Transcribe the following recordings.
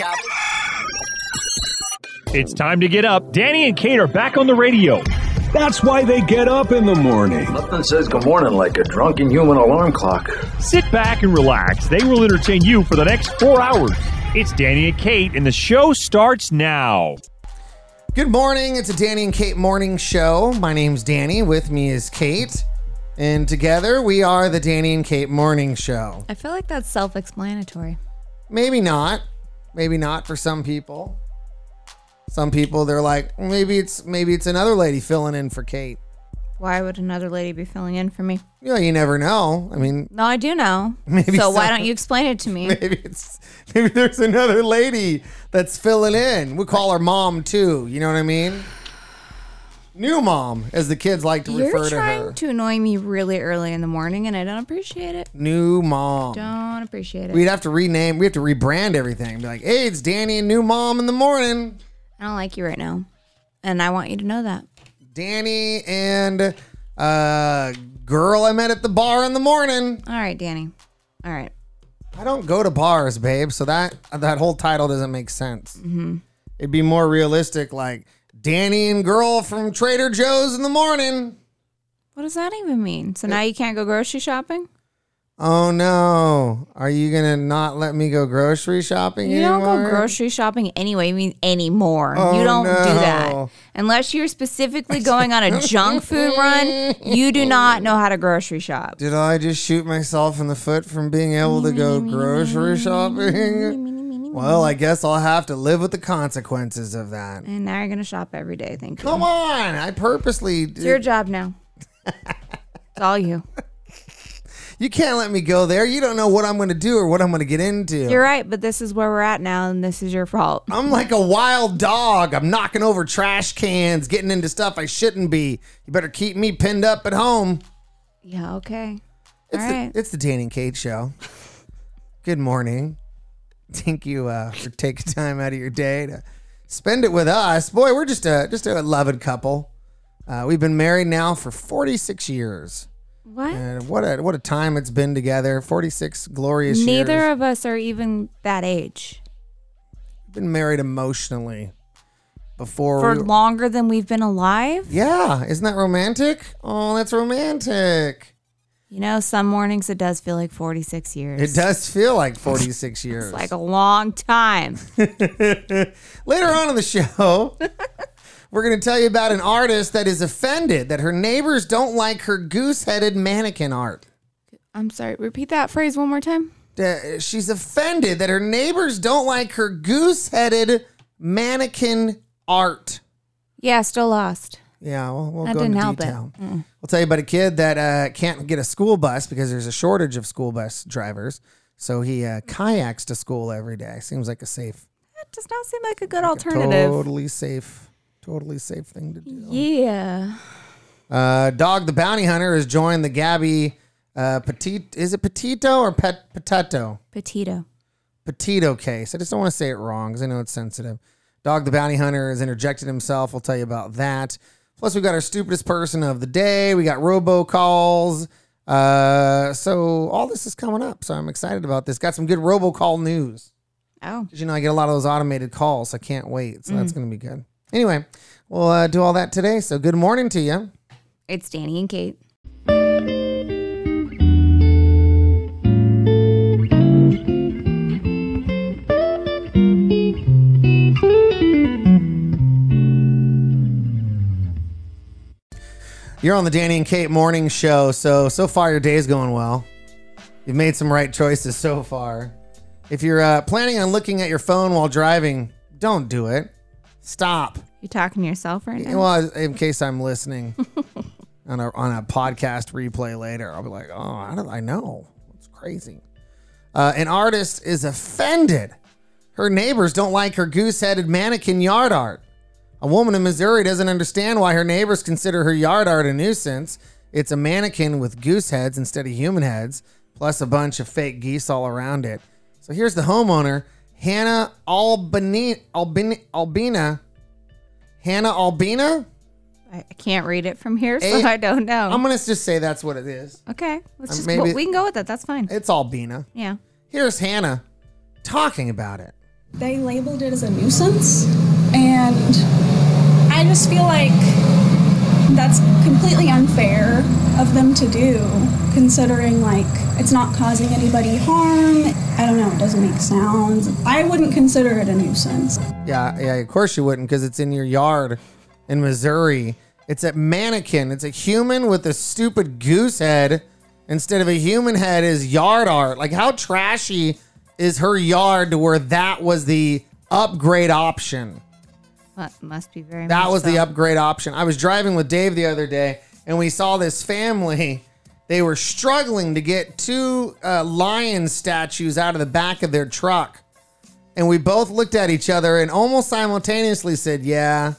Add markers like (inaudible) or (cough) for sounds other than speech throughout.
nightcap. It's time to get up. Danny and Kate are back on the radio. That's why they get up in the morning. Nothing says good morning like a drunken human alarm clock. Sit back and relax. They will entertain you for the next four hours. It's Danny and Kate, and the show starts now. Good morning. It's a Danny and Kate morning show. My name's Danny. With me is Kate. And together we are the Danny and Kate morning show. I feel like that's self explanatory. Maybe not. Maybe not for some people. Some people they're like, maybe it's maybe it's another lady filling in for Kate. Why would another lady be filling in for me? Yeah, you never know. I mean, No, I do know. (laughs) Maybe so why don't you explain it to me? (laughs) maybe it's maybe there's another lady that's filling in. We call her mom too. You know what I mean? New mom, as the kids like to You're refer to trying her. to annoy me really early in the morning, and I don't appreciate it. New mom. Don't appreciate it. We'd have to rename. We have to rebrand everything. Be like, hey, it's Danny and new mom in the morning. I don't like you right now, and I want you to know that. Danny and uh girl I met at the bar in the morning. All right, Danny. All right. I don't go to bars, babe, so that that whole title doesn't make sense. It'd be more realistic, like Danny and girl from Trader Joe's in the morning. What does that even mean? So now you can't go grocery shopping? Oh no, are you gonna not let me go grocery shopping You don't anymore? go grocery shopping anyway. I mean, anymore. Oh, you don't do that unless you're specifically going on a junk food run. You do not know how to grocery shop. Did I just shoot myself in the foot from being able to go grocery shopping? Well, I guess I'll have to live with the consequences of that. And now you're gonna shop every day. Thank you. Come on, I purposely. It's your job now. (laughs) it's all you. You can't let me go there. You don't know what I'm going to do or what I'm going to get into. You're right, but this is where we're at now, and this is your fault. I'm like a wild dog. I'm knocking over trash cans, getting into stuff I shouldn't be. You better keep me pinned up at home. Yeah. Okay. It's, all the, right. it's the Danny and Kate show. (laughs) Good morning. Thank you uh, for taking time out of your day to spend it with us. Boy, we're just a just a loving couple. Uh, we've been married now for 46 years. what? And what a what a time it's been together. 46 glorious Neither years. of us are even that age. We've been married emotionally before For we, longer than we've been alive. Yeah, isn't that romantic? Oh, that's romantic. You know, some mornings it does feel like 46 years. It does feel like (laughs) 46 years. It's like a long time. (laughs) Later on in the show, (laughs) we're going to tell you about an artist that is offended that her neighbors don't like her goose-headed mannequin art. I'm sorry. Repeat that phrase one more time. Uh, She's offended that her neighbors don't like her goose-headed mannequin art. Yeah, still lost. Yeah, well, we'll That go into detail. We'll tell you about a kid that uh, can't get a school bus because there's a shortage of school bus drivers. So he uh, kayaks to school every day. Seems like a safe, That does not seem like a good alternative. totally safe, totally safe thing to do. Yeah. Uh, Dog the Bounty Hunter has joined the Gabby uh, Petit. Is it Petito or Pet Potato? Petito. Petito case. I just don't want to say it wrong because I know it's sensitive. Dog the Bounty Hunter has interjected himself. We'll tell you about that. Plus, we got our stupidest person of the day. We got robocalls. Uh, so all this is coming up. So I'm excited about this. Got some good robocall news. Oh. Because, you know, I get a lot of those automated calls. I can't wait. So that's going to be good. Anyway, we'll uh, do all that today. So good morning to you. It's Danny and Kate. You're on the Danny and Kate morning show. So, so far, your day's going well. You've made some right choices so far. If you're uh, planning on looking at your phone while driving, don't do it. Stop. You talking to yourself right now? Well, in case I'm listening (laughs) on a, on a podcast replay later, I'll be like, oh, how did I know? It's crazy. Uh, an artist is offended. Her neighbors don't like her goose headed mannequin yard art. A woman in Missouri doesn't understand why her neighbors consider her yard art a nuisance. It's a mannequin with goose heads instead of human heads, plus a bunch of fake geese all around it. So here's the homeowner, Hannah Albini, Albini, Albina. Hannah Albina? I I can't read it from here, so I don't know. I'm going to just say that's what it is. okay. Let's Uh, just maybe- well, we can go with that. That's fine. It's Albina. Yeah. Here's Hannah talking about it. They labeled it as a nuisance, and I just feel like that's completely unfair of them to do, considering like it's not causing anybody harm. I don't know, it doesn't make sounds. I wouldn't consider it a nuisance. Yeah, yeah, of course you wouldn't because it's in your yard in Missouri. It's a mannequin. It's a human with a stupid goose head instead of a human head is yard art. Like how trashy is her yard to where that was the upgrade option? Mu- Must be very. That was the upgrade option. I was driving with Dave the other day, and we saw this family. They were struggling to get two uh, lion statues out of the back of their truck. And we both looked at each other and almost simultaneously said, Yeah,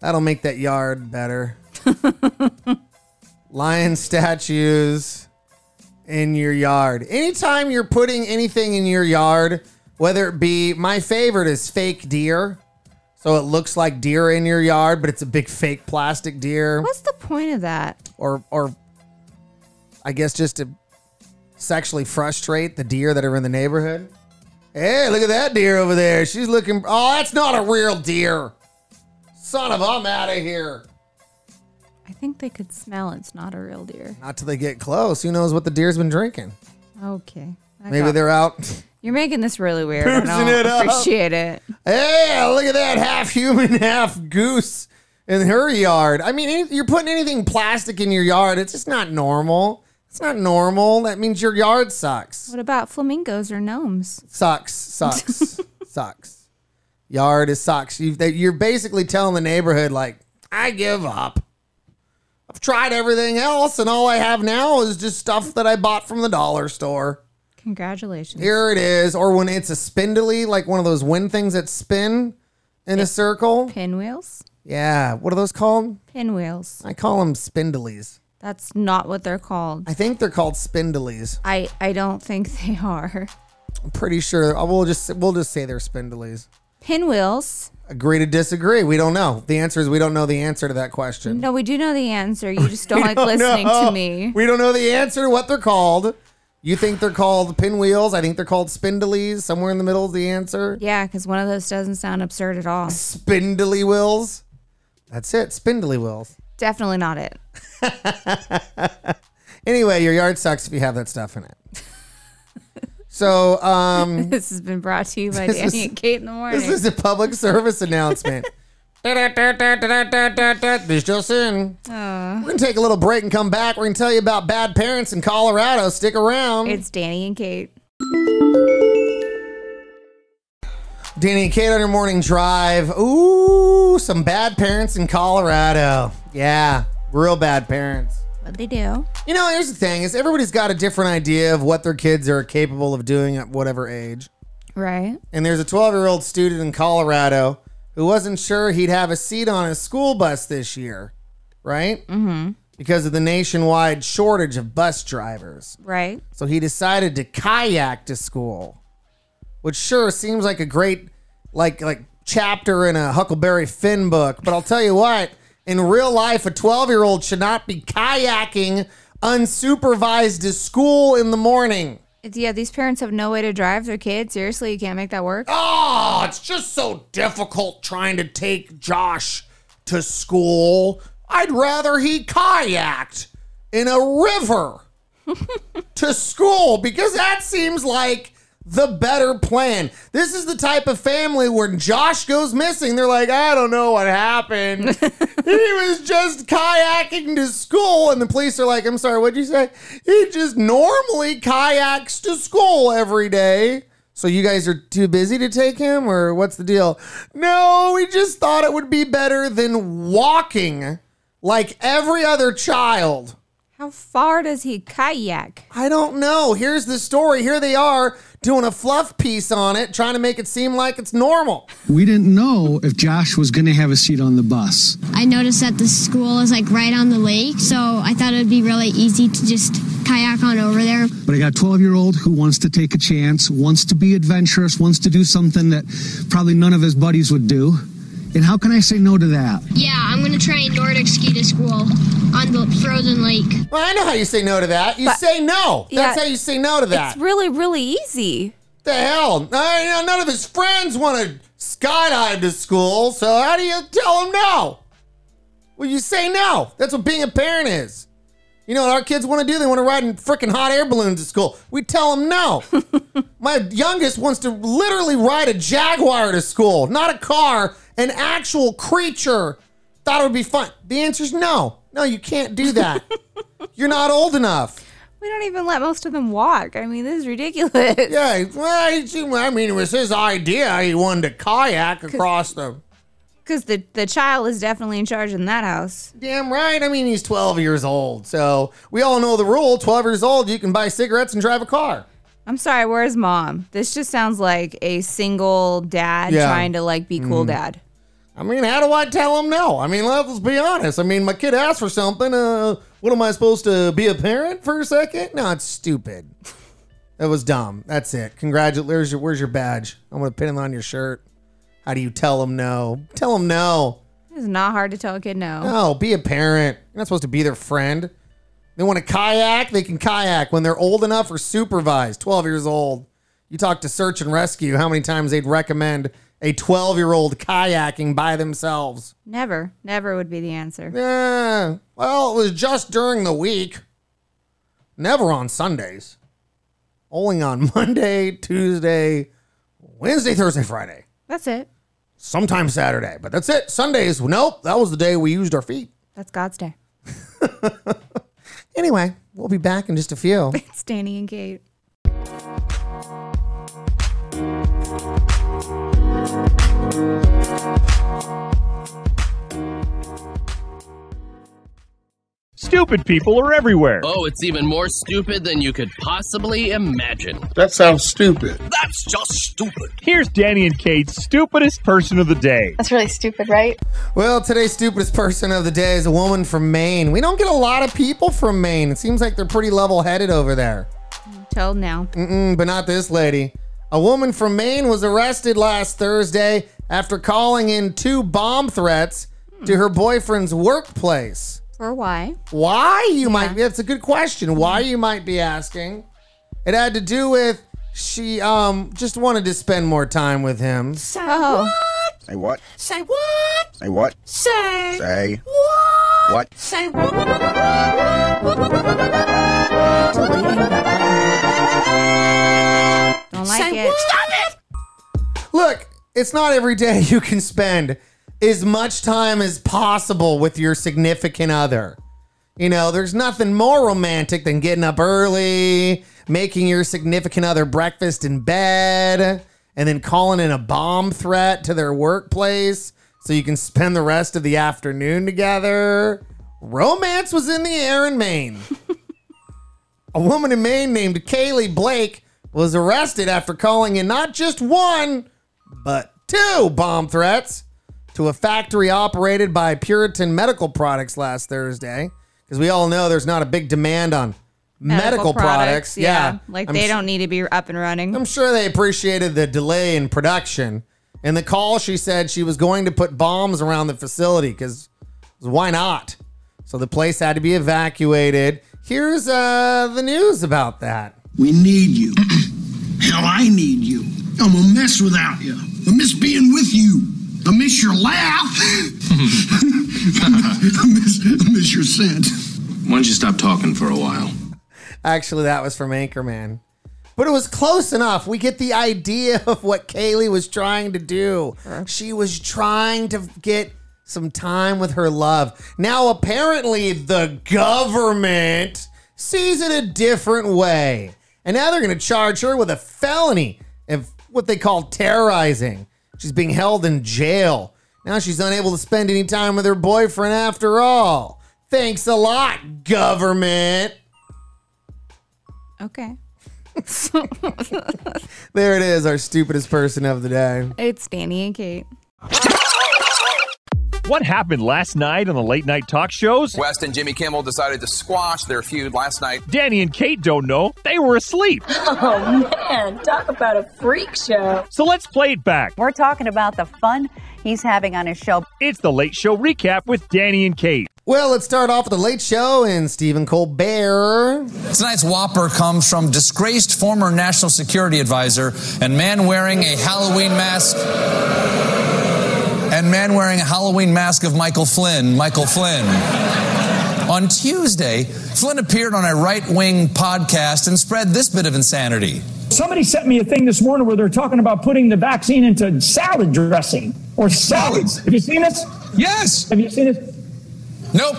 that'll make that yard better. (laughs) lion statues in your yard. Anytime you're putting anything in your yard, whether it be my favorite is fake deer. So it looks like deer in your yard, but it's a big fake plastic deer. What's the point of that? Or or I guess just to sexually frustrate the deer that are in the neighborhood. Hey, look at that deer over there. She's looking Oh, that's not a real deer. Son of I'm out of here. I think they could smell it's not a real deer. Not till they get close. Who knows what the deer's been drinking? Okay. I Maybe got- they're out. You're making this really weird. I don't up. appreciate it. Hey, look at that half human, (laughs) half goose in her yard. I mean, any- you're putting anything plastic in your yard. It's just not normal. It's not normal. That means your yard sucks. What about flamingos or gnomes? Sucks. Sucks. (laughs) sucks. Yard is sucks. You, that you're basically telling the neighborhood, like, I give up. I've tried everything else, and all I have now is just stuff that I bought from the dollar store. Congratulations. Here it is. Or when it's a spindly, like one of those wind things that spin in a circle. Pinwheels? Yeah. What are those called? Pinwheels. I call them spindlies. That's not what they're called. I think they're called spindlies. I, I don't think they are. I'm pretty sure. uh, We'll just we'll just say they're spindlies. Pinwheels. Agree to disagree. We don't know. The answer is we don't know the answer to that question. No, we do know the answer. You (laughs) just don't like listening No. to me. We don't know the answer to what they're called. You think they're called pinwheels? I think they're called spindlies. Somewhere in the middle is the answer. Yeah, because one of those doesn't sound absurd at all. Spindly wheels. That's it. Spindly wheels. Definitely not it. (laughs) Anyway, your yard sucks if you have that stuff in it. (laughs) So, um, (laughs) This has been brought to you by Danny is- and Kate in the morning. this is a public service announcement. This just in. We're gonna take a little break and come back. We're gonna tell you about bad parents in Colorado. Stick around. it's Danny and Kate. Danny and Kate on your morning drive. Ooh, some bad parents in Colorado. Yeah, real bad parents. What they do? You know, here's the thing: is everybody's got a different idea of what their kids are capable of doing at whatever age. Right. And there's a 12 year old student in Colorado who wasn't sure he'd have a seat on his school bus this year, right? Mm-hmm. Because of the nationwide shortage of bus drivers. Right. So he decided to kayak to school, which sure seems like a great, like like chapter in a Huckleberry Finn book. But I'll tell you what, in real life, a 12 year old should not be kayaking unsupervised to school in the morning. Yeah, these parents have no way to drive their kids. Seriously, you can't make that work. Oh, it's just so difficult trying to take Josh to school. I'd rather he kayaked in a river (laughs) to school because that seems like the better plan. This is the type of family where Josh goes missing. They're like, I don't know what happened. (laughs) he was just kayaking to school. And the police are like, I'm sorry, what'd you say? He just normally kayaks to school every day. So you guys are too busy to take him, or what's the deal? No, we just thought it would be better than walking like every other child. How far does he kayak? I don't know. Here's the story. Here they are doing a fluff piece on it, trying to make it seem like it's normal. We didn't know if Josh was going to have a seat on the bus. I noticed that the school is like right on the lake, so I thought it would be really easy to just kayak on over there. But I got a 12 year old who wants to take a chance, wants to be adventurous, wants to do something that probably none of his buddies would do. And how can I say no to that? Yeah, I'm gonna try Nordic ski to school on the frozen lake. Well, I know how you say no to that. You But- say no. That's Yeah. how you say no to that. It's really, really easy. The hell? Uh, you know, none of his friends want to skydive to school, so how do you tell him no? Well, you say no. That's what being a parent is. You know what our kids want to do? They want to ride in freaking hot air balloons at school. We tell them no. (laughs) My youngest wants to literally ride a Jaguar to school, not a car, an actual creature. Thought it would be fun. The answer is no. No, you can't do that. (laughs) You're not old enough. We don't even let most of them walk. I mean, this is ridiculous. Yeah, well, I mean, it was his idea. He wanted to kayak across the. Because the, the child is definitely in charge in that house. Damn right. I mean, he's 12 years old. So we all know the rule 12 years old, you can buy cigarettes and drive a car. I'm sorry, where's mom? This just sounds like a single dad Yeah. trying to like be cool Mhm. dad. I mean, how do I tell him no? I mean, let's be honest. I mean, my kid asked for something. Uh, what am I supposed to be a parent for a second? No, it's stupid. That was dumb. That's it. Congratulations. Where's your, where's your badge? I'm going to pin it on your shirt. How do you tell them no? Tell them no. It's not hard to tell a kid no. No, be a parent. You're not supposed to be their friend. They want to kayak, they can kayak when they're old enough or supervised, 12 years old. You talk to search and rescue, how many times they'd recommend a 12 year old kayaking by themselves? Never. Never would be the answer. Yeah. Well, it was just during the week. Never on Sundays. Only on (laughs) Monday, Tuesday, Wednesday, Thursday, Friday. That's it. Sometimes Saturday. But that's it. Sundays, nope. That was the day we used our feet. That's God's day. (laughs) Anyway, we'll be back in just a few. It's Danny and Kate. Stupid people are everywhere. Oh, it's even more stupid than you could possibly imagine. That sounds stupid. That's just stupid. Here's Danny and Kate's stupidest person of the day. That's really stupid, right? Well, today's stupidest person of the day is a woman from Maine. We don't get a lot of people from Maine. It seems like they're pretty level headed over there. Told now. Mm-mm, but not this lady. A woman from Maine was arrested last Thursday after calling in two bomb threats to her boyfriend's workplace. For why? Why you might that's a good question. Why you might be asking. It had to do with she um just wanted to spend more time with him. Oh. Say what? Say what? Say what? Say Say what? what? Say what? Don't like Say it. what? Stop it! Look, it's not every day you can spend as much time as possible with your significant other. You know, there's nothing more romantic than getting up early, making your significant other breakfast in bed, and then calling in a bomb threat to their workplace so you can spend the rest of the afternoon together. Romance was in the air in Maine. (laughs) A woman in Maine named Kaylee Blake was arrested after calling in not just one, but two bomb threats to a factory operated by Puritan Medical Products last Thursday. Because we all know there's not a big demand on medical, products. Yeah. Like I'm they su- don't need to be up and running. I'm sure they appreciated the delay in production. In the call, she said she was going to put bombs around the facility because why not? So the place had to be evacuated. Here's uh, the news about that. We need you. (clears throat) Hell, I need you. I'm a mess without you. I miss being with you. I miss your laugh. (laughs) I, miss, I miss your scent. Why don't you stop talking for a while? Actually, that was from Anchorman. But it was close enough. We get the idea (laughs) of what Kaylee was trying to do. She was trying to get some time with her love. Now, apparently, the government sees it a different way. And now they're going to charge her with a felony of what they call terrorizing. She's being held in jail. Now she's unable to spend any time with her boyfriend after all. Thanks a lot, government. Okay. (laughs) There it is, our stupidest person of the day. It's Danny and Kate. What happened last night on the late night talk shows? West and Jimmy Kimmel decided to squash their feud last night. Danny and Kate don't know. They were asleep. (laughs) Oh man, talk about a freak show. So let's play it back. We're talking about the fun he's having on his show. It's the late show recap with Danny and Kate. Well, let's start off with the Late Show and Stephen Colbert. Tonight's Whopper comes from disgraced former national security advisor and man wearing a Halloween mask. And man wearing a Halloween mask of Michael Flynn, Michael Flynn. On Tuesday, Flynn appeared on a right wing podcast and spread this bit of insanity. Somebody sent me a thing this morning where they're talking about putting the vaccine into salad dressing or salads. Have you seen this? Yes. Have you seen this? Nope.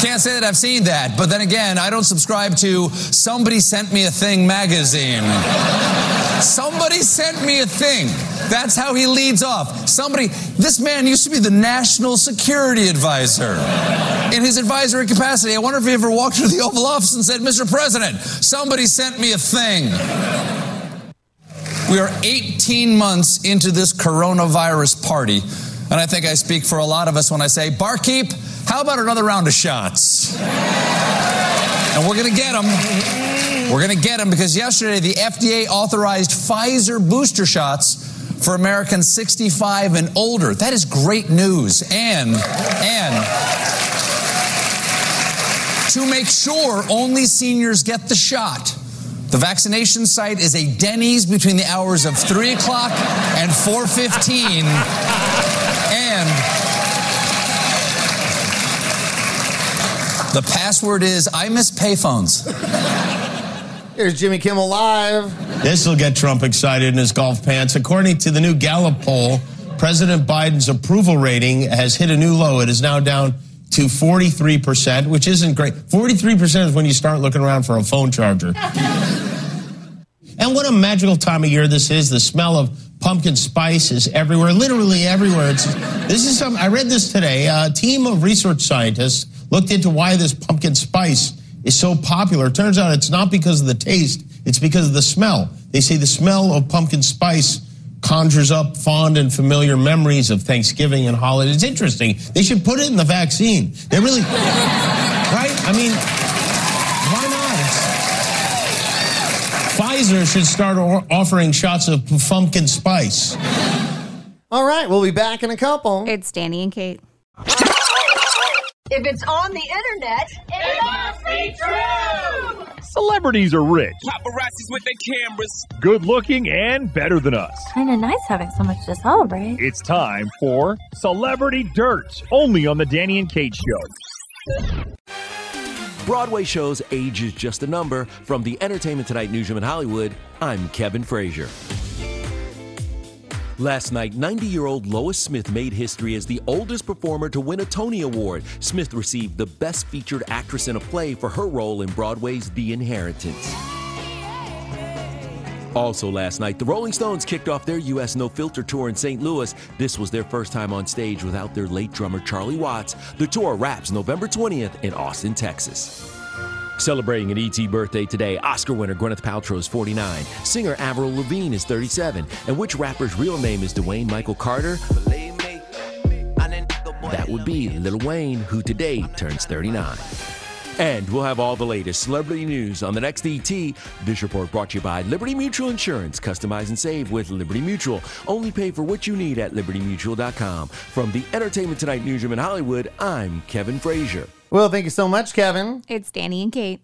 Can't say that I've seen that, but then again, I don't subscribe to Somebody Sent Me a Thing magazine. Somebody sent me a thing. That's how he leads off. Somebody, this man used to be the national security advisor. In his advisory capacity, I wonder if he ever walked into the Oval Office and said, Mr. President, somebody sent me a thing. We are 18 months into this coronavirus party, and I think I speak for a lot of us when I say, Barkeep, how about another round of shots? And we're going to get them. We're going to get them because yesterday the FDA authorized Pfizer booster shots for Americans 65 and older. That is great news. And, and, to make sure only seniors get the shot. The vaccination site is a Denny's between the hours of 3 o'clock and 4.15. And the password is I miss payphones. Here's Jimmy Kimmel Live. This will get Trump excited in his golf pants. According to the new Gallup poll, President Biden's approval rating has hit a new low. It is now down to 43%, which isn't great. 43% is when you start looking around for a phone charger. (laughs) and what a magical time of year this is. The smell of pumpkin spice is everywhere, literally everywhere. It's, this is some, I read this today. A team of research scientists looked into why this pumpkin spice is so popular. It turns out it's not because of the taste, it's because of the smell. They say the smell of pumpkin spice conjures up fond and familiar memories of Thanksgiving and holidays. It's interesting. They should put it in the vaccine. They really, (laughs) right? I mean, why not? It's, Pfizer should start o- offering shots of pumpkin spice. All right, we'll be back in a couple. It's Danny and Kate. If it's on the internet, it must be true. Celebrities are rich, Paparazzis with their cameras. good looking, and better than us. Kind of nice having so much to celebrate. It's time for Celebrity Dirt, only on the Danny and Kate Show. Broadway shows age is just a number. From the Entertainment Tonight newsroom in Hollywood, I'm Kevin Frazier. Last night, 90 year old Lois Smith made history as the oldest performer to win a Tony Award. Smith received the Best Featured Actress in a Play for her role in Broadway's The Inheritance. Also, last night, the Rolling Stones kicked off their U.S. No Filter tour in St. Louis. This was their first time on stage without their late drummer Charlie Watts. The tour wraps November 20th in Austin, Texas. Celebrating an ET birthday today, Oscar winner Gwyneth Paltrow is 49, singer Avril Lavigne is 37, and which rapper's real name is Dwayne Michael Carter? That would be Lil Wayne, who today turns 39. And we'll have all the latest celebrity news on the next ET. This report brought to you by Liberty Mutual Insurance. Customize and save with Liberty Mutual. Only pay for what you need at libertymutual.com. From the Entertainment Tonight newsroom in Hollywood, I'm Kevin Frazier. Well, thank you so much, Kevin. It's Danny and Kate.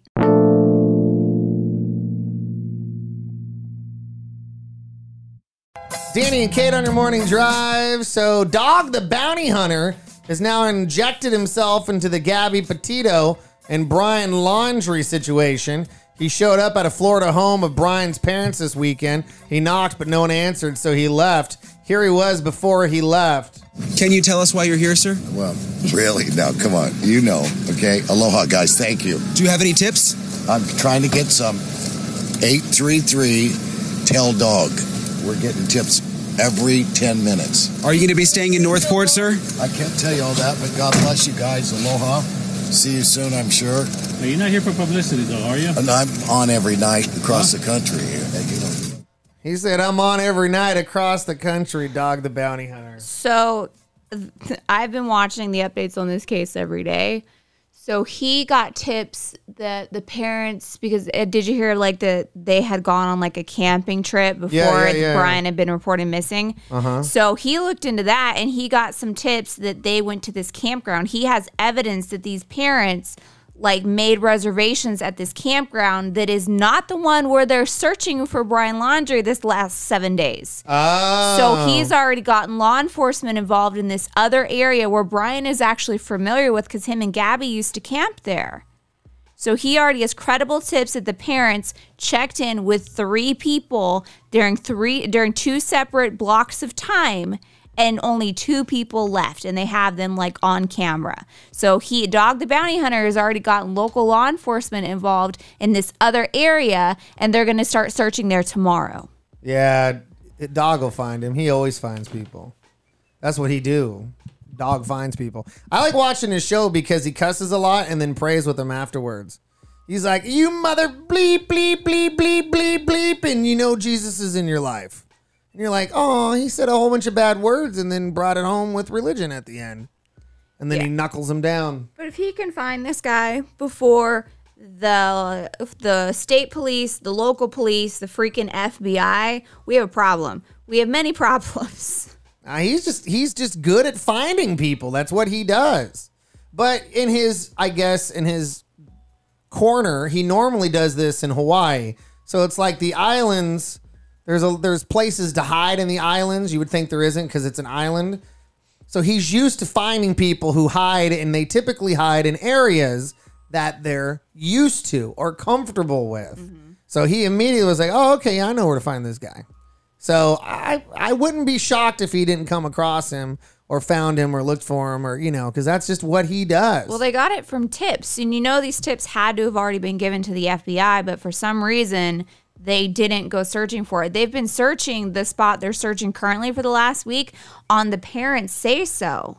Danny and Kate on your morning drive. So, Dog the Bounty Hunter has now injected himself into the Gabby Petito and Brian Laundrie situation. He showed up at a Florida home of Brian's parents this weekend. He knocked, but no one answered, so he left. Here he was before he left. Can you tell us why you're here, sir? Well, really? Now, come on. You know, okay? Aloha, guys. Thank you. Do you have any tips? I'm trying to get some 833 Tell Dog. We're getting tips every 10 minutes. Are you going to be staying in North Port, sir? I can't tell you all that, but God bless you guys. Aloha. See you soon, I'm sure. Hey, you're not here for publicity, though, are you? And I'm on every night across the country here. Thank you. He said, I'm on every night across the country, Dog the Bounty Hunter. So I've been watching the updates on this case every day. So he got tips that the parents because uh, did you hear like that they had gone on like a camping trip before Yeah, yeah, yeah. Brian had been reported missing. Uh-huh. So he looked into that and he got some tips that they went to this campground. He has evidence that these parents like made reservations at this campground that is not the one where they're searching for Brian Laundrie this last 7 days. Oh. So he's already gotten law enforcement involved in this other area where Brian is actually familiar with because him and Gabby used to camp there. So he already has credible tips that the parents checked in with three people during three during two separate blocks of time and only two people left and they have them like on camera. So he Dog the Bounty Hunter has already gotten local law enforcement involved in this other area and they're going to start searching there tomorrow. Yeah, dog will find him. He always finds people. That's what he do. Dog finds people. I like watching his show because he cusses a lot and then prays with them afterwards. He's like, "You mother bleep bleep bleep bleep bleep bleep," and you know Jesus is in your life. And you're like, "Oh, he said a whole bunch of bad words and then brought it home with religion at the end." And then he knuckles him down. But if he can find this guy before the the state police, the local police, the freaking FBI, we have a problem. We have many (laughs) problems. Uh, he's just he's just good at finding people. That's what he does. But in his, I guess, in his corner, he normally does this in Hawaii. So it's like the islands. There's a there's places to hide in the islands. You would think there isn't because it's an island. So he's used to finding people who hide, and they typically hide in areas that they're used to or comfortable with. Mm-hmm. So he immediately was like, "Oh, okay, I know where to find this guy." So I I wouldn't be shocked if he didn't come across him or found him or looked for him or you know because that's just what he does. Well, they got it from tips, and you know these tips had to have already been given to the FBI, but for some reason they didn't go searching for it. They've been searching the spot they're searching currently for the last week on the parents say so.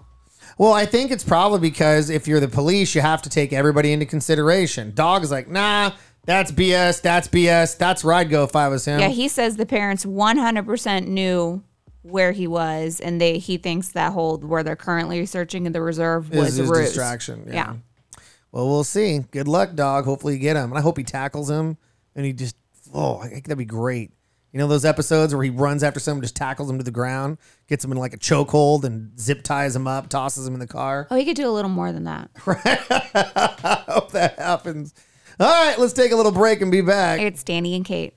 Well, I think it's probably because if you're the police, you have to take everybody into consideration. Dog is like, nah, that's BS. That's BS. That's where I'd go if I was him. Yeah, he says the parents 100% knew where he was, and they he thinks that whole where they're currently searching in the reserve was a ruse. distraction. Yeah. yeah. Well, we'll see. Good luck, dog. Hopefully you get him. And I hope he tackles him and he just, oh, I think that'd be great. You know those episodes where he runs after someone, just tackles him to the ground, gets him in like a chokehold and zip ties him up, tosses him in the car. Oh, he could do a little more than that. Right? (laughs) I hope that happens. All right, let's take a little break and be back. It's Danny and Kate.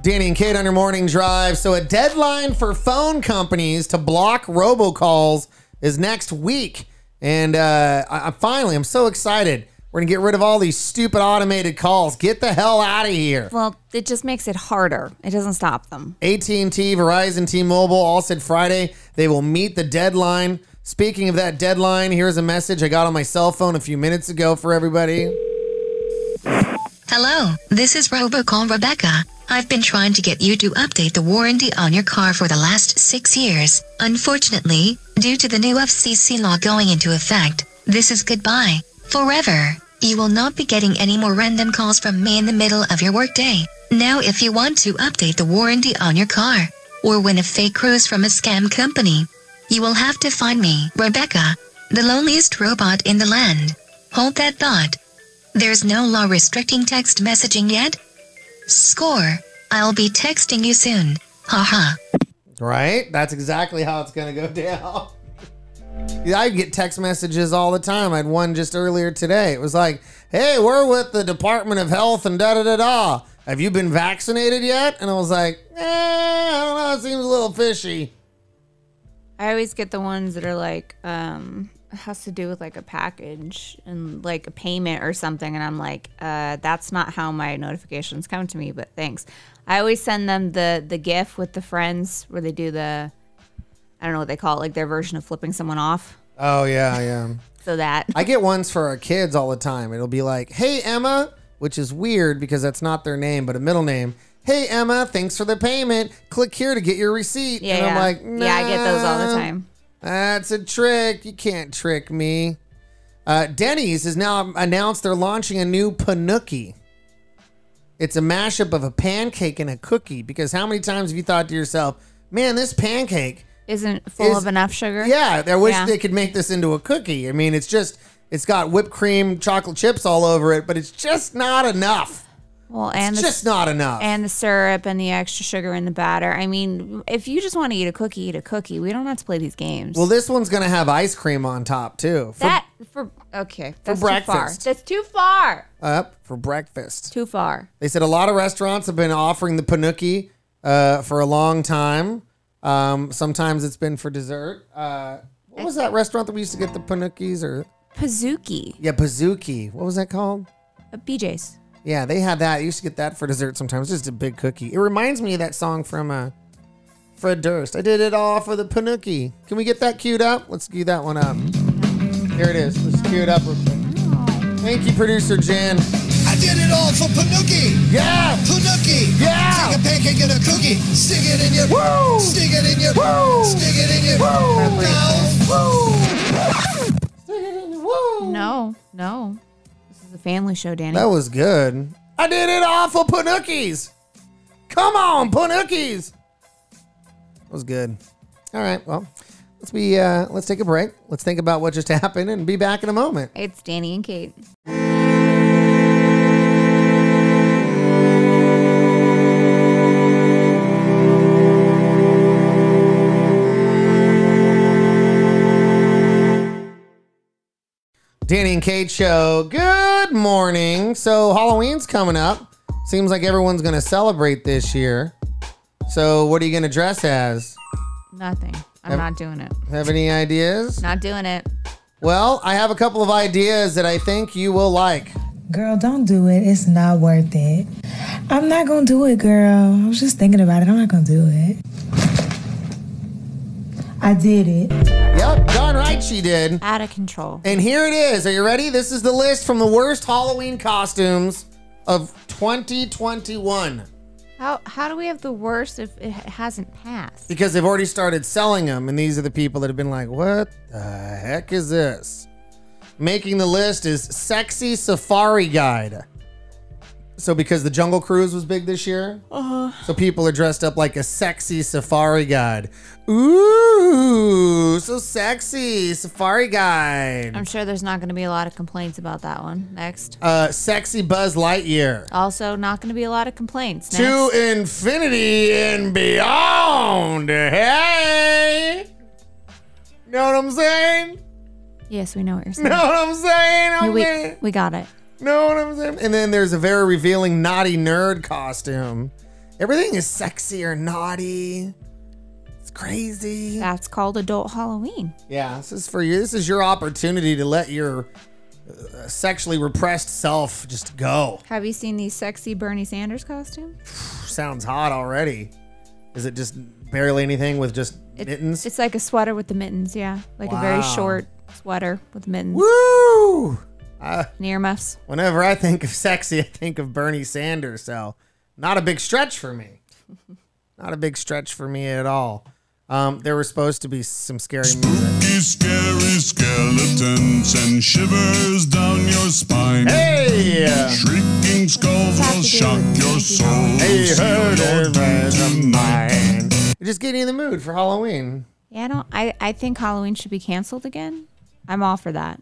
Danny and Kate on your morning drive. So, a deadline for phone companies to block robocalls is next week. And uh, I, I finally, I'm so excited. We're going to get rid of all these stupid automated calls. Get the hell out of here. Well, it just makes it harder. It doesn't stop them. AT&T, Verizon, T-Mobile all said Friday they will meet the deadline. Speaking of that deadline, here's a message I got on my cell phone a few minutes ago for everybody. Hello, this is Robocall Rebecca. I've been trying to get you to update the warranty on your car for the last six years. Unfortunately, due to the new FCC law going into effect, this is goodbye. Forever. You will not be getting any more random calls from me in the middle of your workday. Now, if you want to update the warranty on your car, or win a fake cruise from a scam company, you will have to find me, Rebecca, the loneliest robot in the land. Hold that thought. There's no law restricting text messaging yet? Score. I'll be texting you soon. Haha. Right? That's exactly how it's going to go (laughs) down. I get text messages all the time. I had one just earlier today. It was like, hey, we're with the Department of Health and da da da da. Have you been vaccinated yet? And I was like, eh, I don't know. It seems a little fishy. I always get the ones that are like, um, has to do with like a package and like a payment or something. And I'm like, uh, that's not how my notifications come to me, but thanks. I always send them the the GIF with the friends where they do the, I don't know what they call it, like their version of flipping someone off. Oh, yeah, yeah. (laughs) So that I get ones for our kids all the time. It'll be like, hey, Emma, which is weird because that's not their name, but a middle name. Hey, Emma, thanks for the payment. Click here to get your receipt. Yeah, and I'm yeah. like, Yeah, I get those all the time." That's a trick. You can't trick me. Uh, Denny's has now announced they're launching a new panuki. It's a mashup of a pancake and a cookie. Because how many times have you thought to yourself, man, this pancake Isn't full is- of enough sugar? Yeah, I wish Yeah. they could make this into a cookie. I mean, it's just it's got whipped cream, chocolate chips all over it, but it's just not enough. Well, and it's the, just not enough. and the syrup and the extra sugar in the batter. I mean, if you just want to eat a cookie, eat a cookie. We don't have to play these games. well, this one's gonna have ice cream on top too. For, that for okay, that's too far. breakfast. That's too far. up for breakfast. Too far. They said a lot of restaurants have been offering the panuki uh, for a long time. Um, sometimes it's been for dessert. Uh, what was that restaurant that we used to get the panukis or? Pizookie. Yeah, Pizookie. What was that called? Uh, BJ's. Yeah, they had that. I used to get that for dessert sometimes. Just a big cookie. It reminds me of that song from uh, Fred Durst. I did it all for the panuki. Can we get that queued up? Let's cue that one up. Here it is. Let's cue it up real quick. Thank you, producer Jan. I did it all for Panuki. Yeah. Panuki. Yeah. Take a pancake and a cookie. Stick it in your. Woo. Stick it in your. Woo. Stick it in your. Woo. No, no. A family show, Danny. That was good. I did it all for panukis. Come on, panukis. That was good. All right. Well, let's be. Uh, let's take a break. Let's think about what just (laughs) happened and be back in a moment. It's Danny and Kate. Danny and Kate show. Good morning. So Halloween's coming up. Seems like everyone's going to celebrate this year. So what are you going to dress as? Nothing. I'm Have- not doing it. Have any ideas? Not doing it. Well, I have a couple of ideas that I think you will like. Girl, don't do it. It's not worth it. I'm not gonna do it, girl. I was just thinking about it. I'm not gonna do it. I did it. Yep, darn right she did. Out of control. And here it is. Are you ready? This is the list from the worst Halloween costumes of 2021 How how do we have the worst if it hasn't passed? because they've already started selling them. And these are the people that have been like, what the heck is this? Making the list is Sexy Safari Guide. So, because the Jungle Cruise was big this year, Uh-huh. so people are dressed up like a sexy safari guide. Ooh, so sexy safari guide. I'm sure there's not going to be a lot of complaints about that one. Next. Uh, sexy Buzz Lightyear. Also, not going to be a lot of complaints. Next. To infinity and beyond. Hey. You know what I'm saying? Yes, we know what you're saying. Know what I'm saying? We, we got it. Know what I'm saying? And then there's a very revealing naughty nerd costume. Everything is sexy or naughty. It's crazy. That's called adult Halloween. Yeah, this is for you. This is your opportunity to let your uh, sexually repressed self just go. Have you seen these sexy Bernie Sanders costume? (sighs) Sounds hot already. Is it just barely anything with just mittens? It's like a sweater with the mittens, yeah. Like a very short sweater with mittens. Woo! Uh, Near muffs. whenever I think of sexy, I think of Bernie Sanders. So, not a big stretch for me. (laughs) Not a big stretch for me at all. Um, there were supposed to be some scary music. Scary skeletons and shivers down your spine. Hey! Shrieking skulls will shock your soul. Hey, Seal heard your it, doom man, tonight. You're just getting in the mood for Halloween. Yeah, I don't I, I think Halloween should be canceled again. I'm all for that.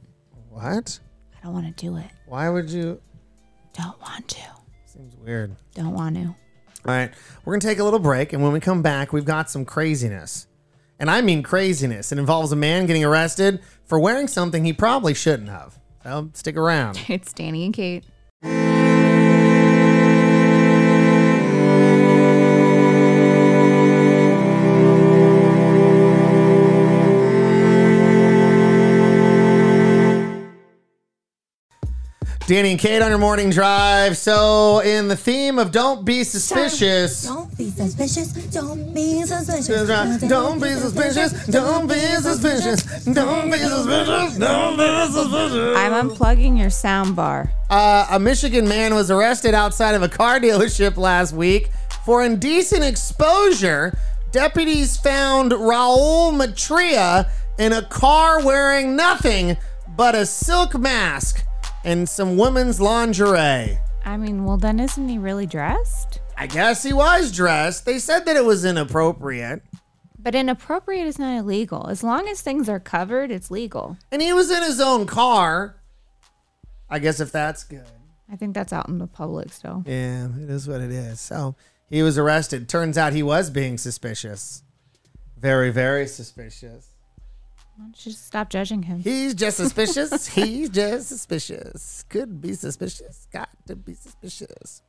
What? I don't want to do it. Why would you? Don't want to. Seems weird. Don't want to. All right, we're gonna take a little break, and when we come back, we've got some craziness, and I mean craziness. It involves a man getting arrested for wearing something he probably shouldn't have. So stick around. (laughs) It's Danny and Kate. Danny and Kate on your morning drive. So, in the theme of don't be suspicious. Don't be suspicious. Don't be suspicious. Don't be suspicious. Don't be suspicious. Don't be suspicious. Don't be suspicious. I'm unplugging your sound bar. Uh, a Michigan man was arrested outside of a car dealership last week for indecent exposure. Deputies found Raul Matria in a car wearing nothing but a silk mask and some women's lingerie. I mean, well, then isn't he really dressed? I guess he was dressed. They said that it was inappropriate. But inappropriate is not illegal. As long as things are covered, it's legal. And he was in his own car. I guess if that's good. I think that's out in the public still. Yeah, it is what it is. So he was arrested. Turns out he was being suspicious. Very, very suspicious. Why don't you just stop judging him? He's just (laughs) suspicious. He's just suspicious. Could be suspicious. Got to be suspicious.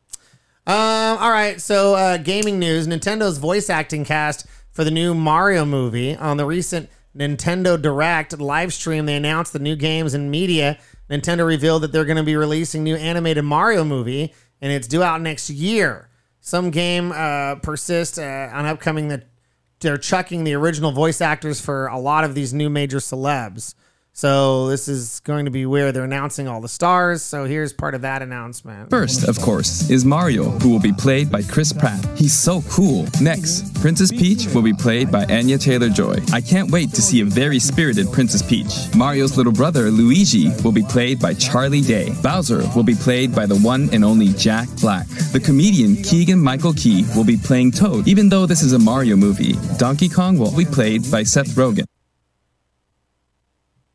Um, all right. So, uh, gaming news Nintendo's voice acting cast for the new Mario movie. On the recent Nintendo Direct live stream, they announced the new games and media. Nintendo revealed that they're going to be releasing new animated Mario movie, and it's due out next year. Some game uh, persist uh, on upcoming that they're chucking the original voice actors for a lot of these new major celebs. So this is going to be where they're announcing all the stars. So here's part of that announcement. First, of course, is Mario, who will be played by Chris Pratt. He's so cool. Next, Princess Peach will be played by Anya Taylor Joy. I can't wait to see a very spirited Princess Peach. Mario's little brother, Luigi, will be played by Charlie Day. Bowser will be played by the one and only Jack Black. The comedian Keegan Michael Key will be playing Toad, even though this is a Mario movie. Donkey Kong will be played by Seth Rogen.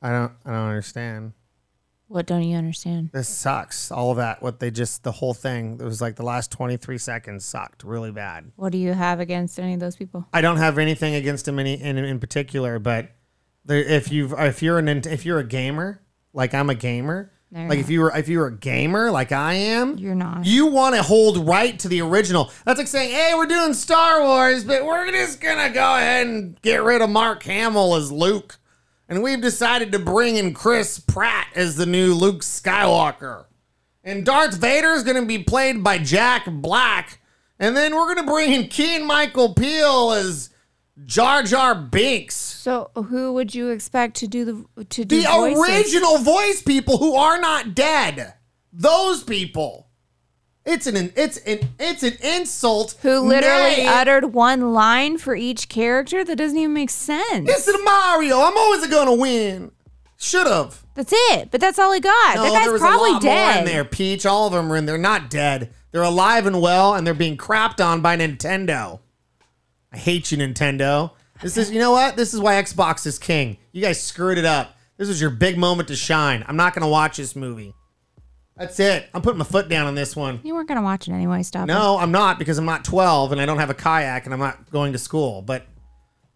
I don't I don't understand. What don't you understand? This sucks. All of that, what they just the whole thing. It was like the last 23 seconds sucked really bad. What do you have against any of those people? I don't have anything against him any in, in particular, but there, if you if you're an if you're a gamer, like I'm a gamer, like if you were if you were a gamer like I am, You're not. You want to hold right to the original. That's like saying, "Hey, we're doing Star Wars, but we're just gonna go ahead and get rid of Mark Hamill as Luke, and we've decided to bring in Chris Pratt as the new Luke Skywalker, and Darth Vader is gonna be played by Jack Black, and then we're gonna bring in Keen Michael Peel as Jar Jar Binks." So who would you expect to do the to do The voices? original voice people who are not dead. Those people. It's an it's an it's an insult. who literally nay, uttered one line for each character? That doesn't even make sense. This is Mario. I'm always gonna win. Should have. That's it. But that's all he got. No, that there guy's was probably a lot dead. more in there. Peach, all of them are in there. Not dead. They're alive and well, and they're being crapped on by Nintendo. I hate you, Nintendo. This is, you know what? This is why Xbox is king. You guys screwed it up. This was your big moment to shine. I'm not gonna watch this movie. That's it. I'm putting my foot down on this one. You weren't gonna watch it anyway. Stop. it. No, I'm not because I'm not 12 and I don't have a kayak and I'm not going to school. But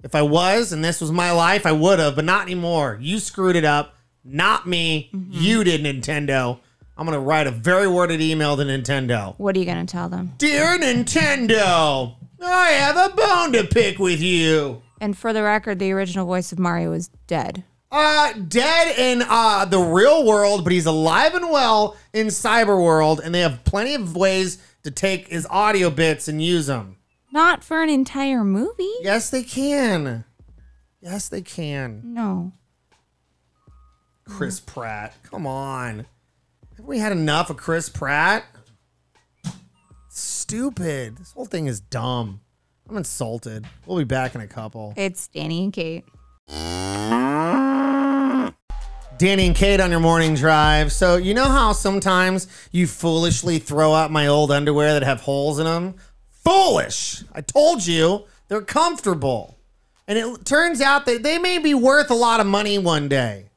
if I was and this was my life, I would have, but not anymore. You screwed it up, not me. Mm-hmm. You did, Nintendo. I'm going to write a very worded email to Nintendo. What are you gonna tell them? Dear Nintendo, I have a bone to pick with you. And for the record, the original voice of Mario is dead. Uh, dead in uh the real world, but he's alive and well in cyber world, and they have plenty of ways to take his audio bits and use them. Not for an entire movie. Yes, they can. Yes, they can. No. Chris Pratt. Come on. Have we had enough of Chris Pratt? Stupid. This whole thing is dumb. I'm insulted. We'll be back in a couple. It's Danny and Kate. Danny and Kate on your morning drive. So, you know how sometimes you foolishly throw out my old underwear that have holes in them? Foolish. I told you they're comfortable. And it turns out that they may be worth a lot of money one day.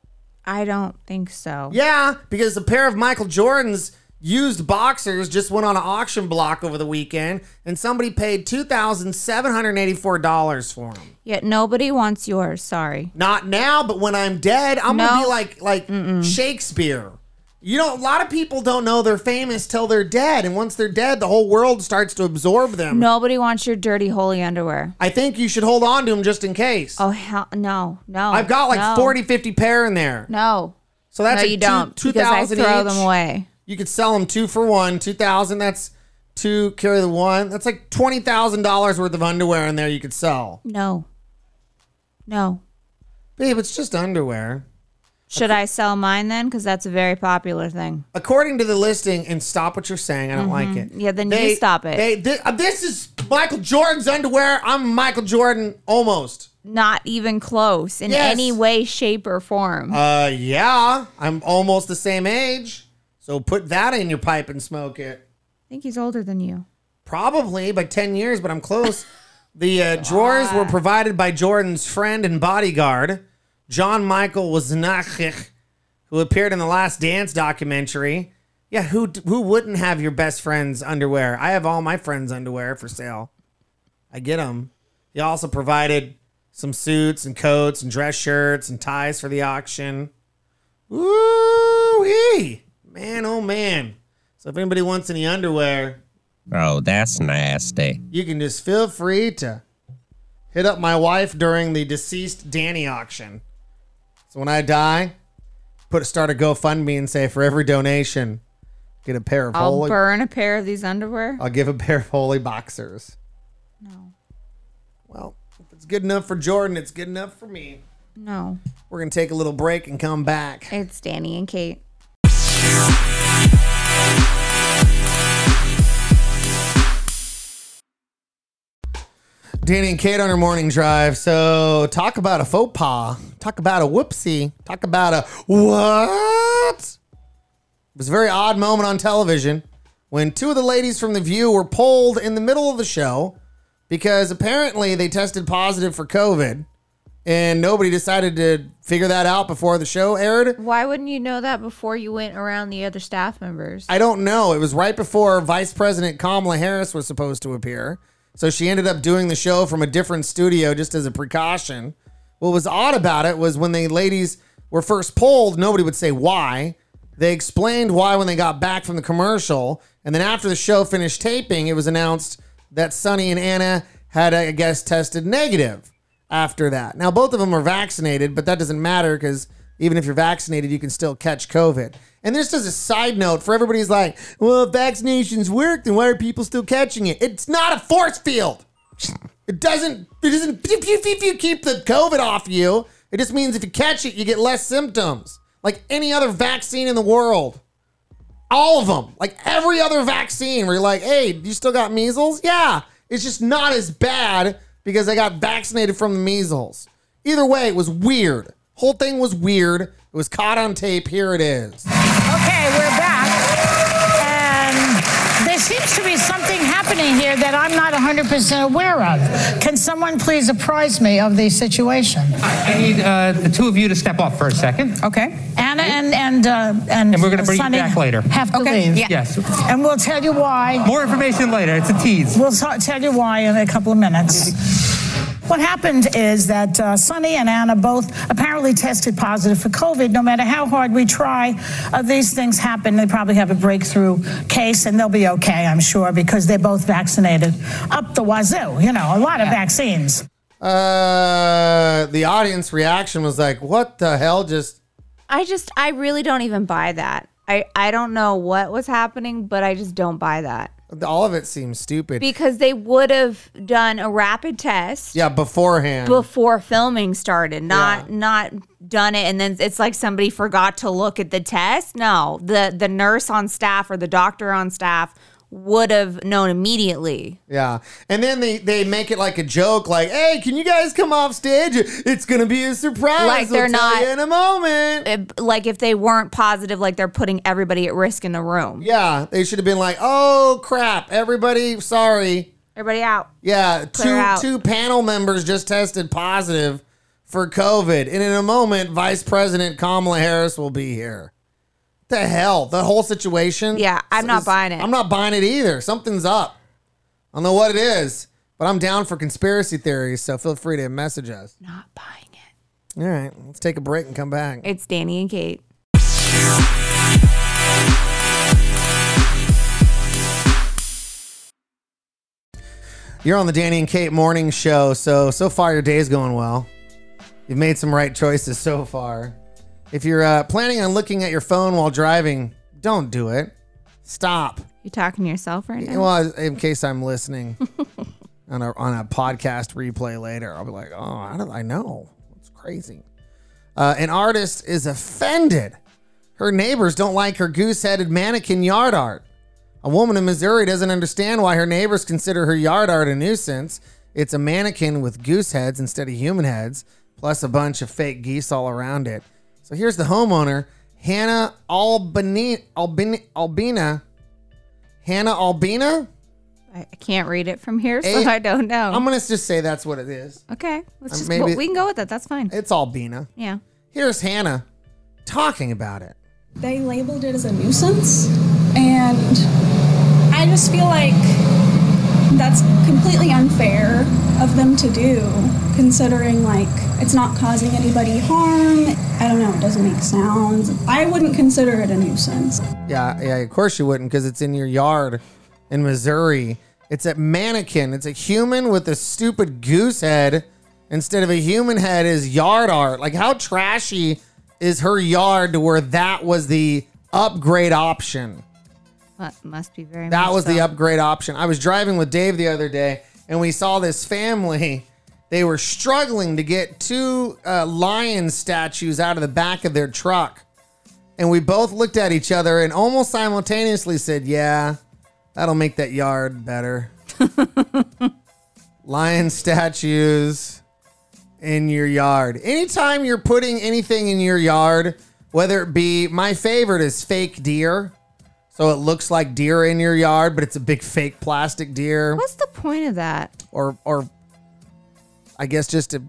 I don't think so. Yeah, because a pair of Michael Jordan's used boxers just went on an auction block over the weekend and somebody paid $2,784 for them. Yet nobody wants yours. Sorry. Not now, but when I'm dead, I'm gonna be like like Shakespeare. You know, a lot of people don't know they're famous till they're dead, and once they're dead, the whole world starts to absorb them. Nobody wants your dirty, holy underwear. I think you should hold on to them just in case. Oh hell, no, no. I've got like no. 40, 50 pair in there. No. So that's no, you two- don't. two because I throw each. them away. You could sell them two for one, two thousand. That's two carry the one. That's like twenty thousand dollars worth of underwear in there you could sell. No. No. Babe, it's just underwear. Should I sell mine then? Because that's a very popular thing. According to the listing, and stop what you're saying. I don't like it. Mhm. Yeah, then you stop it. They, thi- uh, this is Michael Jordan's underwear. I'm Michael Jordan almost. Not even close in Yes. any way, shape, or form. Uh, yeah, I'm almost the same age. So put that in your pipe and smoke it. I think he's older than you. Probably by ten years, but I'm close. The uh, drawers were provided by Jordan's friend and bodyguard, John Michael Waznachich, who appeared in the Last Dance documentary. Yeah, who who wouldn't have your best friend's underwear? I have all my friends' underwear for sale. I get them. He also provided some suits and coats and dress shirts and ties for the auction. Woo Man, oh man. So if anybody wants any underwear, Oh, that's nasty. you can just feel free to hit up my wife during the deceased Danny auction. So when I die, put a start a GoFundMe and say for every donation, get a pair of holy. I'll holy. burn a pair of these underwear. I'll give a pair of holy boxers. No. Well, if it's good enough for Jordan, it's good enough for me. No. We're gonna take a little break and come back. It's Danny and Kate. Danny and Kate on her morning drive. So talk about a faux pas. Talk about a whoopsie. Talk about a what? It was a very odd moment on television when two of the ladies from The View were pulled in the middle of the show because apparently they tested positive for COVID and nobody decided to figure that out before the show aired. Why wouldn't you know that before you went around the other staff members? I don't know. It was right before Vice President Kamala Harris was supposed to appear. So she ended up doing the show from a different studio just as a precaution. What was odd about it was when the ladies were first polled, nobody would say why. They explained why when they got back from the commercial. And then after the show finished taping, it was announced that Sunny and Ana had, I guess, tested negative after that. Now, both of them are vaccinated, but that doesn't matter because even if you're vaccinated, you can still catch COVID. And this is a side note for everybody's like, well, if vaccinations work, then why are people still catching it? It's not a force field. It doesn't, it doesn't, if you, if you keep the COVID off you, it just means if you catch it, you get less symptoms. Like any other vaccine in the world. All of them. Like every other vaccine where you're like, hey, you still got measles? Yeah. It's just not as bad because I got vaccinated from the measles. Either way, it was weird. Whole thing was weird. It was caught on tape. Here it is. Okay, we're back. And there seems to be happening here that I'm not 100% aware of. Can someone please apprise me of the situation? I need uh, the two of you to step off for a second. Okay. Ana and and uh, and, And we're gonna bring you back later. Have to Okay. leave. Yeah. Yes. And we'll tell you why. More information later. It's a tease. We'll t- tell you why in a couple of minutes. What happened is that uh, Sunny and Ana both apparently tested positive for COVID. No matter how hard we try, uh, these things happen. They probably have a breakthrough case, and they'll be okay, I'm sure, because they're both vaccinated up the wazoo. You know, a lot of vaccines. Uh, the audience reaction was like, what the hell just I just, I really don't even buy that. I, I don't know what was happening, but I just don't buy that. All of it seems stupid. Because they would have done a rapid test yeah, beforehand. before filming started, not not done it and then it's like somebody forgot to look at the test. No, the the nurse on staff or the doctor on staff would have known immediately. Yeah. And then they, they make it like a joke, like, hey, can you guys come off stage? It's going to be a surprise. Like they're We'll not in a moment. Like if they weren't positive, like they're putting everybody at risk in the room. Yeah. They should have been like, oh, crap. Everybody, sorry. Everybody out. Yeah. Clear Two, out. two panel members just tested positive for COVID. And in a moment, Vice President Kamala Harris will be here. The hell? The whole situation? Yeah, I'm not is- buying it. I'm not buying it either. Something's up. I don't know what it is, but I'm down for conspiracy theories, so feel free to message us. Not buying it. All right, let's take a break and come back. It's Danny and Kate. You're on the Danny and Kate morning show, so so far your day's going well. You've made some right choices so far. If you're uh, planning on looking at your phone while driving, don't do it. Stop. You talking to yourself right now? Well, in case I'm listening (laughs) on a on a podcast replay later, I'll be like, oh, I don't, I know, it's crazy. Uh, an artist is offended. Her neighbors don't like her goose-headed mannequin yard art. A woman in Missouri doesn't understand why her neighbors consider her yard art a nuisance. It's a mannequin with goose heads instead of human heads, plus a bunch of fake geese all around it. So here's the homeowner, Hannah Albini, Albini, Albina. Hannah Albina? I I can't read it from here, so I don't know. I'm gonna just say that's what it is. okay, let's Uh, just maybe- we can go with that. That's fine. It's Albina. Yeah. Here's Hannah talking about it. They labeled it as a nuisance, and I just feel like that's completely unfair of them to do, considering like it's not causing anybody harm. I don't know, it doesn't make sounds. I wouldn't consider it a nuisance. Yeah, yeah, of course you wouldn't because it's in your yard in Missouri. It's a mannequin. It's a human with a stupid goose head instead of a human head is yard art. Like how trashy is her yard to where that was the upgrade option? That must be very. That much was the upgrade option. I was driving with Dave the other day, and we saw this family. They were struggling to get two uh, lion statues out of the back of their truck. And we both looked at each other and almost simultaneously said, Yeah, that'll make that yard better. (laughs) lion statues in your yard. Anytime you're putting anything in your yard, whether it be my favorite is fake deer. So it looks like deer in your yard, but it's a big fake plastic deer. What's the point of that? Or or I guess just to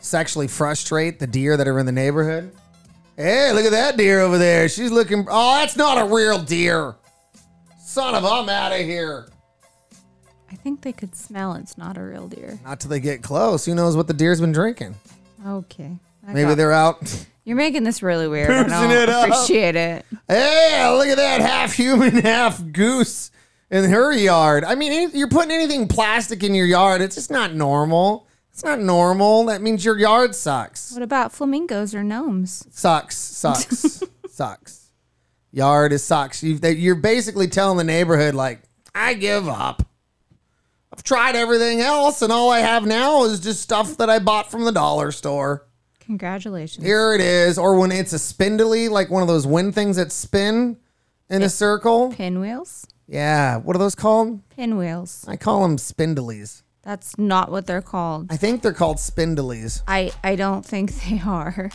sexually frustrate the deer that are in the neighborhood. Hey, look at that deer over there. She's looking Oh, that's not a real deer. Son of I'm out of here. I think they could smell it's not a real deer. Not till they get close. Who knows what the deer's been drinking? Okay. I Maybe got- they're out. You're making this really weird. I Pursing it up. appreciate it. Hey, look at that half human, (laughs) half goose in her yard. I mean, any- you're putting anything plastic in your yard. It's just not normal. It's not normal. That means your yard sucks. What about flamingos or gnomes? Sucks. Sucks. (laughs) sucks. Yard is sucks. You, that you're basically telling the neighborhood, like, I give up. I've tried everything else, and all I have now is just stuff that I bought from the dollar store. Congratulations. Here it is. Or when it's a spindly, like one of those wind things that spin in a circle. Pinwheels? Yeah. What are those called? Pinwheels. I call them spindlies. That's not what they're called. I think they're called spindlies. I, I don't think they are.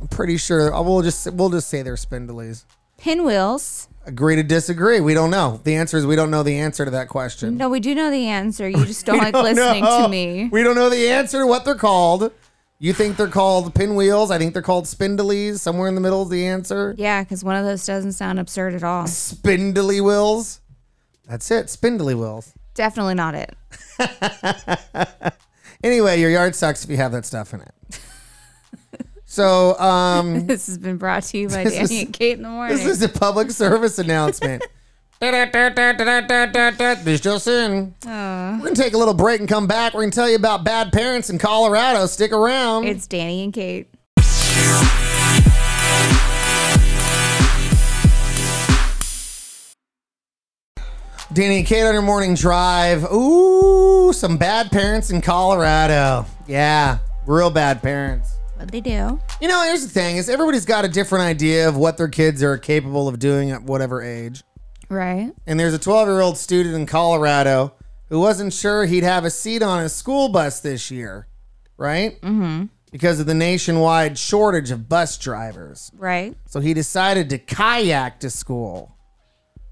I'm pretty sure. uh, We'll just we'll just say they're spindlies. Pinwheels. Agree to disagree. We don't know. The answer is we don't know the answer to that question. No, we do know the answer. You (laughs) just don't like listening to me. We don't know the answer to what they're called. You think they're called pinwheels? I think they're called spindlies. Somewhere in the middle is the answer. Yeah, because one of those doesn't sound absurd at all. Spindly wheels. That's it. Spindly wheels. Definitely not it. (laughs) Anyway, your yard sucks if you have that stuff in it. (laughs) So, um, (laughs) this has been brought to you by Danny is- and Kate in the morning. this is a public service announcement. This just in. We're gonna take a little break and come back. We're gonna tell you about bad parents in Colorado. Stick around. It's Danny and Kate. Danny and Kate on your morning drive. Ooh, some bad parents in Colorado. Yeah, real bad parents. What they do? You know, here's the thing: is everybody's got a different idea of what their kids are capable of doing at whatever age. Right. And there's a 12 year old student in Colorado who wasn't sure he'd have a seat on his school bus this year, right? Mm-hmm. Because of the nationwide shortage of bus drivers. Right. So he decided to kayak to school,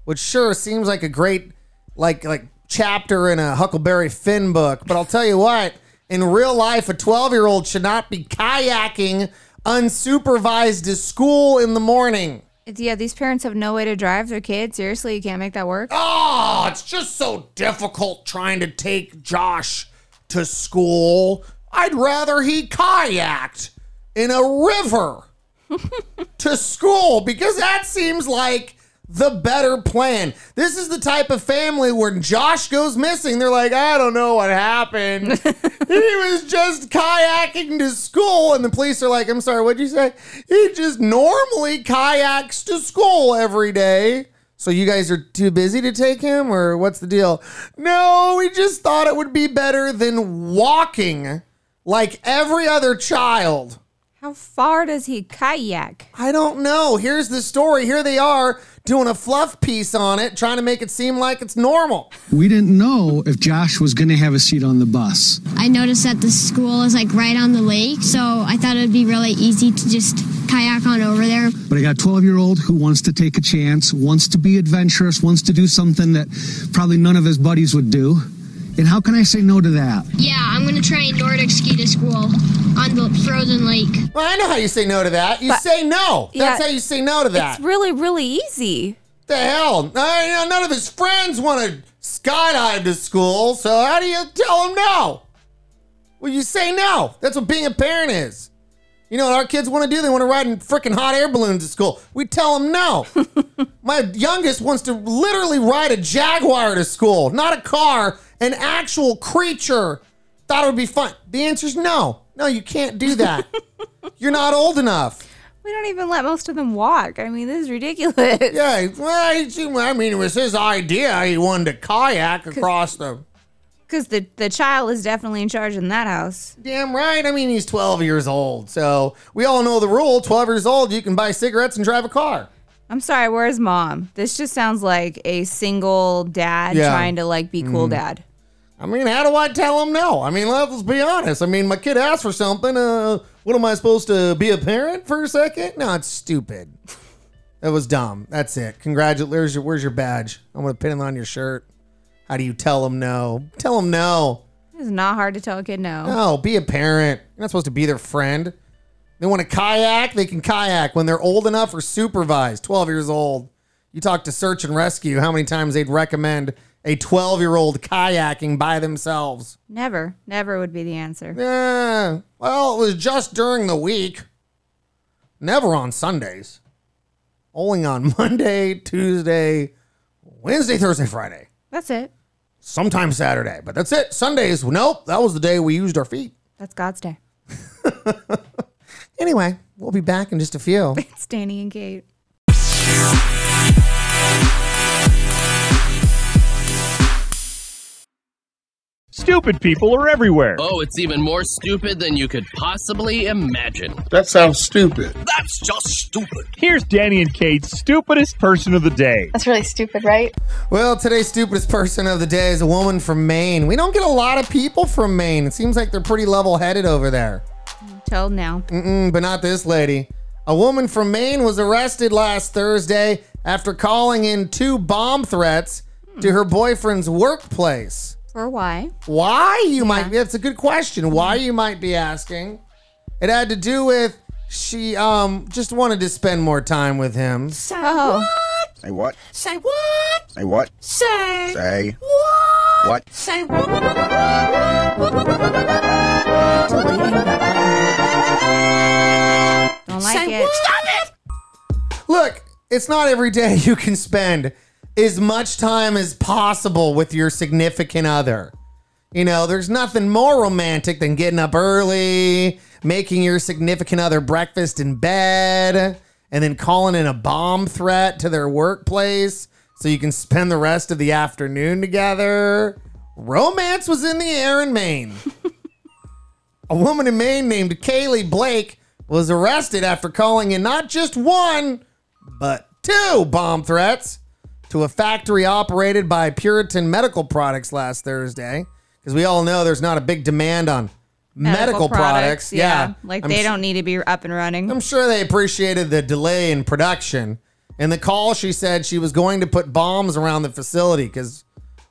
which sure seems like a great, like like chapter in a Huckleberry Finn book. But I'll tell you what, in real life, a 12 year old should not be kayaking unsupervised to school in the morning. Yeah, these parents have no way to drive their kids. Seriously, you can't make that work. Oh, it's just so difficult trying to take Josh to school. I'd rather he kayaked in a river (laughs) to school because that seems like the better plan. This is the type of family where Josh goes missing. They're like, I don't know what happened. (laughs) he was just kayaking to school. And the police are like, I'm sorry, what'd you say? He just normally kayaks to school every day. So you guys are too busy to take him, or what's the deal? No, we just thought it would be better than walking like every other child. How far does he kayak? I don't know. Here's the story. Here they are doing a fluff piece on it, trying to make it seem like it's normal. We didn't know if Josh was going to have a seat on the bus. I noticed that the school is like right on the lake, so I thought it would be really easy to just kayak on over there. But I got a 12 year old who wants to take a chance, wants to be adventurous, wants to do something that probably none of his buddies would do. And how can I say no to that? Yeah, I'm gonna try a Nordic ski to school on the frozen lake. Well, I know how you say no to that. You say no. That's Yeah. how you say no to that. It's really, really easy. the hell? Uh, you know, none of his friends want to skydive to school, so how do you tell him no? Well, you say no. That's what being a parent is. You know what our kids want to do? They want to ride in freaking hot air balloons to school. We tell them no. (laughs) My youngest wants to literally ride a Jaguar to school, not a car, an actual creature. Thought it would be fun. The answer is no. No, you can't do that. (laughs) You're not old enough. We don't even let most of them walk. I mean, this is ridiculous. Yeah, well, he- I mean, it was his idea. He wanted to kayak across the. Because the, the child is definitely in charge in that house. Damn right. I mean, he's 12 years old. So we all know the rule 12 years old, you can buy cigarettes and drive a car. I'm sorry, where's mom? This just sounds like a single dad Yeah. trying to like be cool Mhm. dad. I mean, how do I tell him no? I mean, let's be honest. I mean, my kid asked for something. Uh, what am I supposed to be a parent for a second? No, it's stupid. That was dumb. That's it. Congratulations. Where's your, where's your badge? I'm going to pin it on your shirt. How do you tell him no? Tell him no. It's not hard to tell a kid no. No, be a parent. You're not supposed to be their friend. They want to kayak, they can kayak when they're old enough or supervised, 12 years old. You talk to search and rescue, how many times they'd recommend a 12 year old kayaking by themselves? Never. Never would be the answer. Yeah. Well, it was just during the week. Never on Sundays. Only on (laughs) Monday, Tuesday, Wednesday, Thursday, Friday. That's it. Sometimes Saturday, but that's it. Sundays, nope. That was the day we used our feet. That's God's day. (laughs) Anyway, we'll be back in just a few. (laughs) It's Danny and Kate. Stupid people are everywhere. Oh, it's even more stupid than you could possibly imagine. That sounds stupid. That's just stupid. Here's Danny and Kate's stupidest person of the day. That's really stupid, right? Well, today's stupidest person of the day is a woman from Maine. We don't get a lot of people from Maine. It seems like they're pretty level headed over there. Till now. Mm-mm, but not this lady. A woman from Maine was arrested last Thursday after calling in two bomb threats to her boyfriend's workplace. For why? Why you might that's a good question. Why you might be asking. It had to do with she um just wanted to spend more time with him. Oh. Say what? Say what? Say what? Say Say what? what? Say what? Don't like Say it. Stop it! Look, it's not every day (laughs) you can spend as much time as possible with your significant other. You know, there's nothing more romantic than getting up early, making your significant other breakfast in bed, and then calling in a bomb threat to their workplace so you can spend the rest of the afternoon together. Romance was in the air in Maine. (laughs) A woman in Maine named Kaylee Blake was arrested after calling in not just one, but two bomb threats to a factory operated by Puritan Medical Products last Thursday. Because we all know there's not a big demand on medical, products. Yeah. Like I'm they don't need to be up and running. I'm sure they appreciated the delay in production. In the call, she said she was going to put bombs around the facility because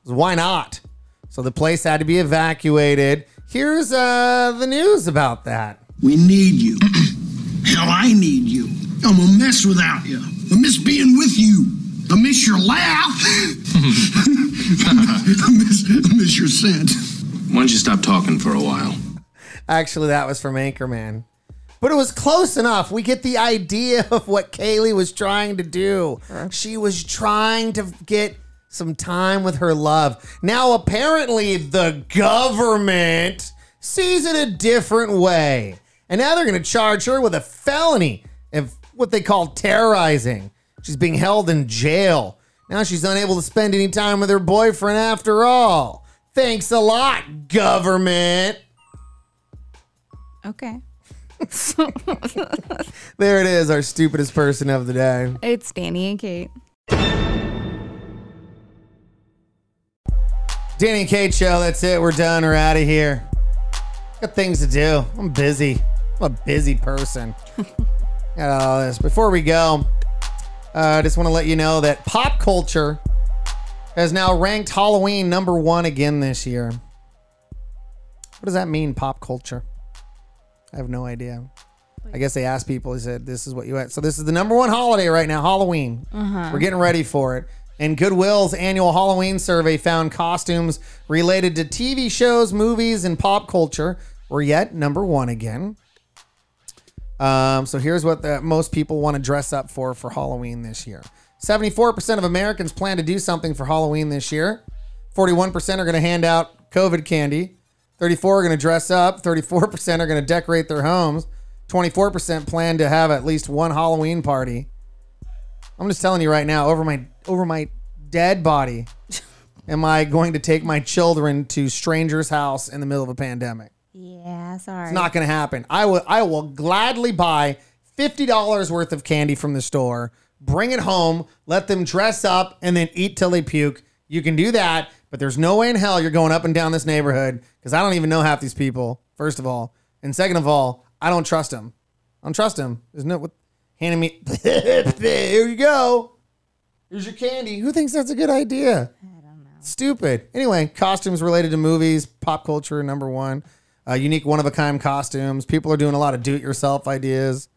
why not? So the place had to be evacuated. Here's uh, the news about that. We need you. (clears throat) Hell, I need you. I'm a mess without you. I miss being with you. I miss your laugh. (laughs) I, miss, I miss your scent. Why don't you stop talking for a while? Actually, that was from Anchorman. But it was close enough. We get the idea (laughs) of what Kaylee was trying to do. She was trying to get some time with her love. Now, apparently, the government sees it a different way. And now they're going to charge her with a felony of what they call terrorizing. She's being held in jail. Now she's unable to spend any time with her boyfriend after all. Thanks a lot, government. Okay. (laughs) There it is, our stupidest person of the day. It's Danny and Kate. Danny and Kate show, that's it. We're done. We're out of here. Got things to do. I'm busy. I'm a busy person. (laughs) This. Before we go, uh, I just want to let you know that pop culture has now ranked Halloween number one again this year. What does that mean, pop culture? I have no idea. I guess they asked people. He said, "This is what you had." So this is the number one holiday right now, Halloween. Uh-huh. We're getting ready for it. And Goodwill's annual Halloween survey found costumes related to TV shows, movies, and pop culture were yet number one again. Um, so here's what the, most people want to dress up for for Halloween this year. 74% of Americans plan to do something for Halloween this year. 41% are going to hand out COVID candy. 34 are going to dress up. 34% are going to decorate their homes. 24% plan to have at least one Halloween party. I'm just telling you right now, over my over my dead body, (laughs) am I going to take my children to strangers' house in the middle of a pandemic? Yeah, sorry. It's not going to happen. I will I will gladly buy $50 worth of candy from the store, bring it home, let them dress up and then eat till they puke. You can do that, but there's no way in hell you're going up and down this neighborhood cuz I don't even know half these people. First of all, and second of all, I don't trust them. I don't trust them. There's no what handing me (laughs) Here you go. Here's your candy. Who thinks that's a good idea? I don't know. Stupid. Anyway, costumes related to movies, pop culture, number one. Uh, unique, one of a kind costumes. People are doing a lot of do it yourself ideas.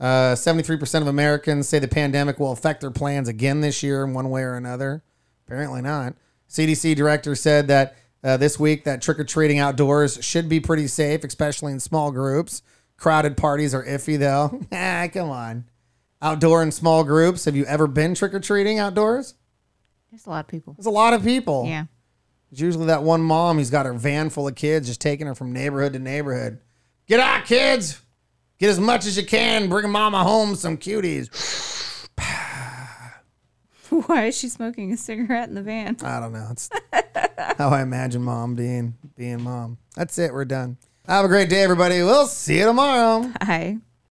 Uh, 73% of Americans say the pandemic will affect their plans again this year in one way or another. Apparently not. CDC director said that uh, this week that trick or treating outdoors should be pretty safe, especially in small groups. Crowded parties are iffy though. (laughs) ah, come on. Outdoor in small groups. Have you ever been trick or treating outdoors? There's a lot of people. There's a lot of people. Yeah. It's usually that one mom who's got her van full of kids, just taking her from neighborhood to neighborhood. Get out, kids! Get as much as you can. Bring mama home some cuties. (sighs) Why is she smoking a cigarette in the van? I don't know. It's how I imagine mom being being mom. That's it. We're done. Have a great day, everybody. We'll see you tomorrow. Bye.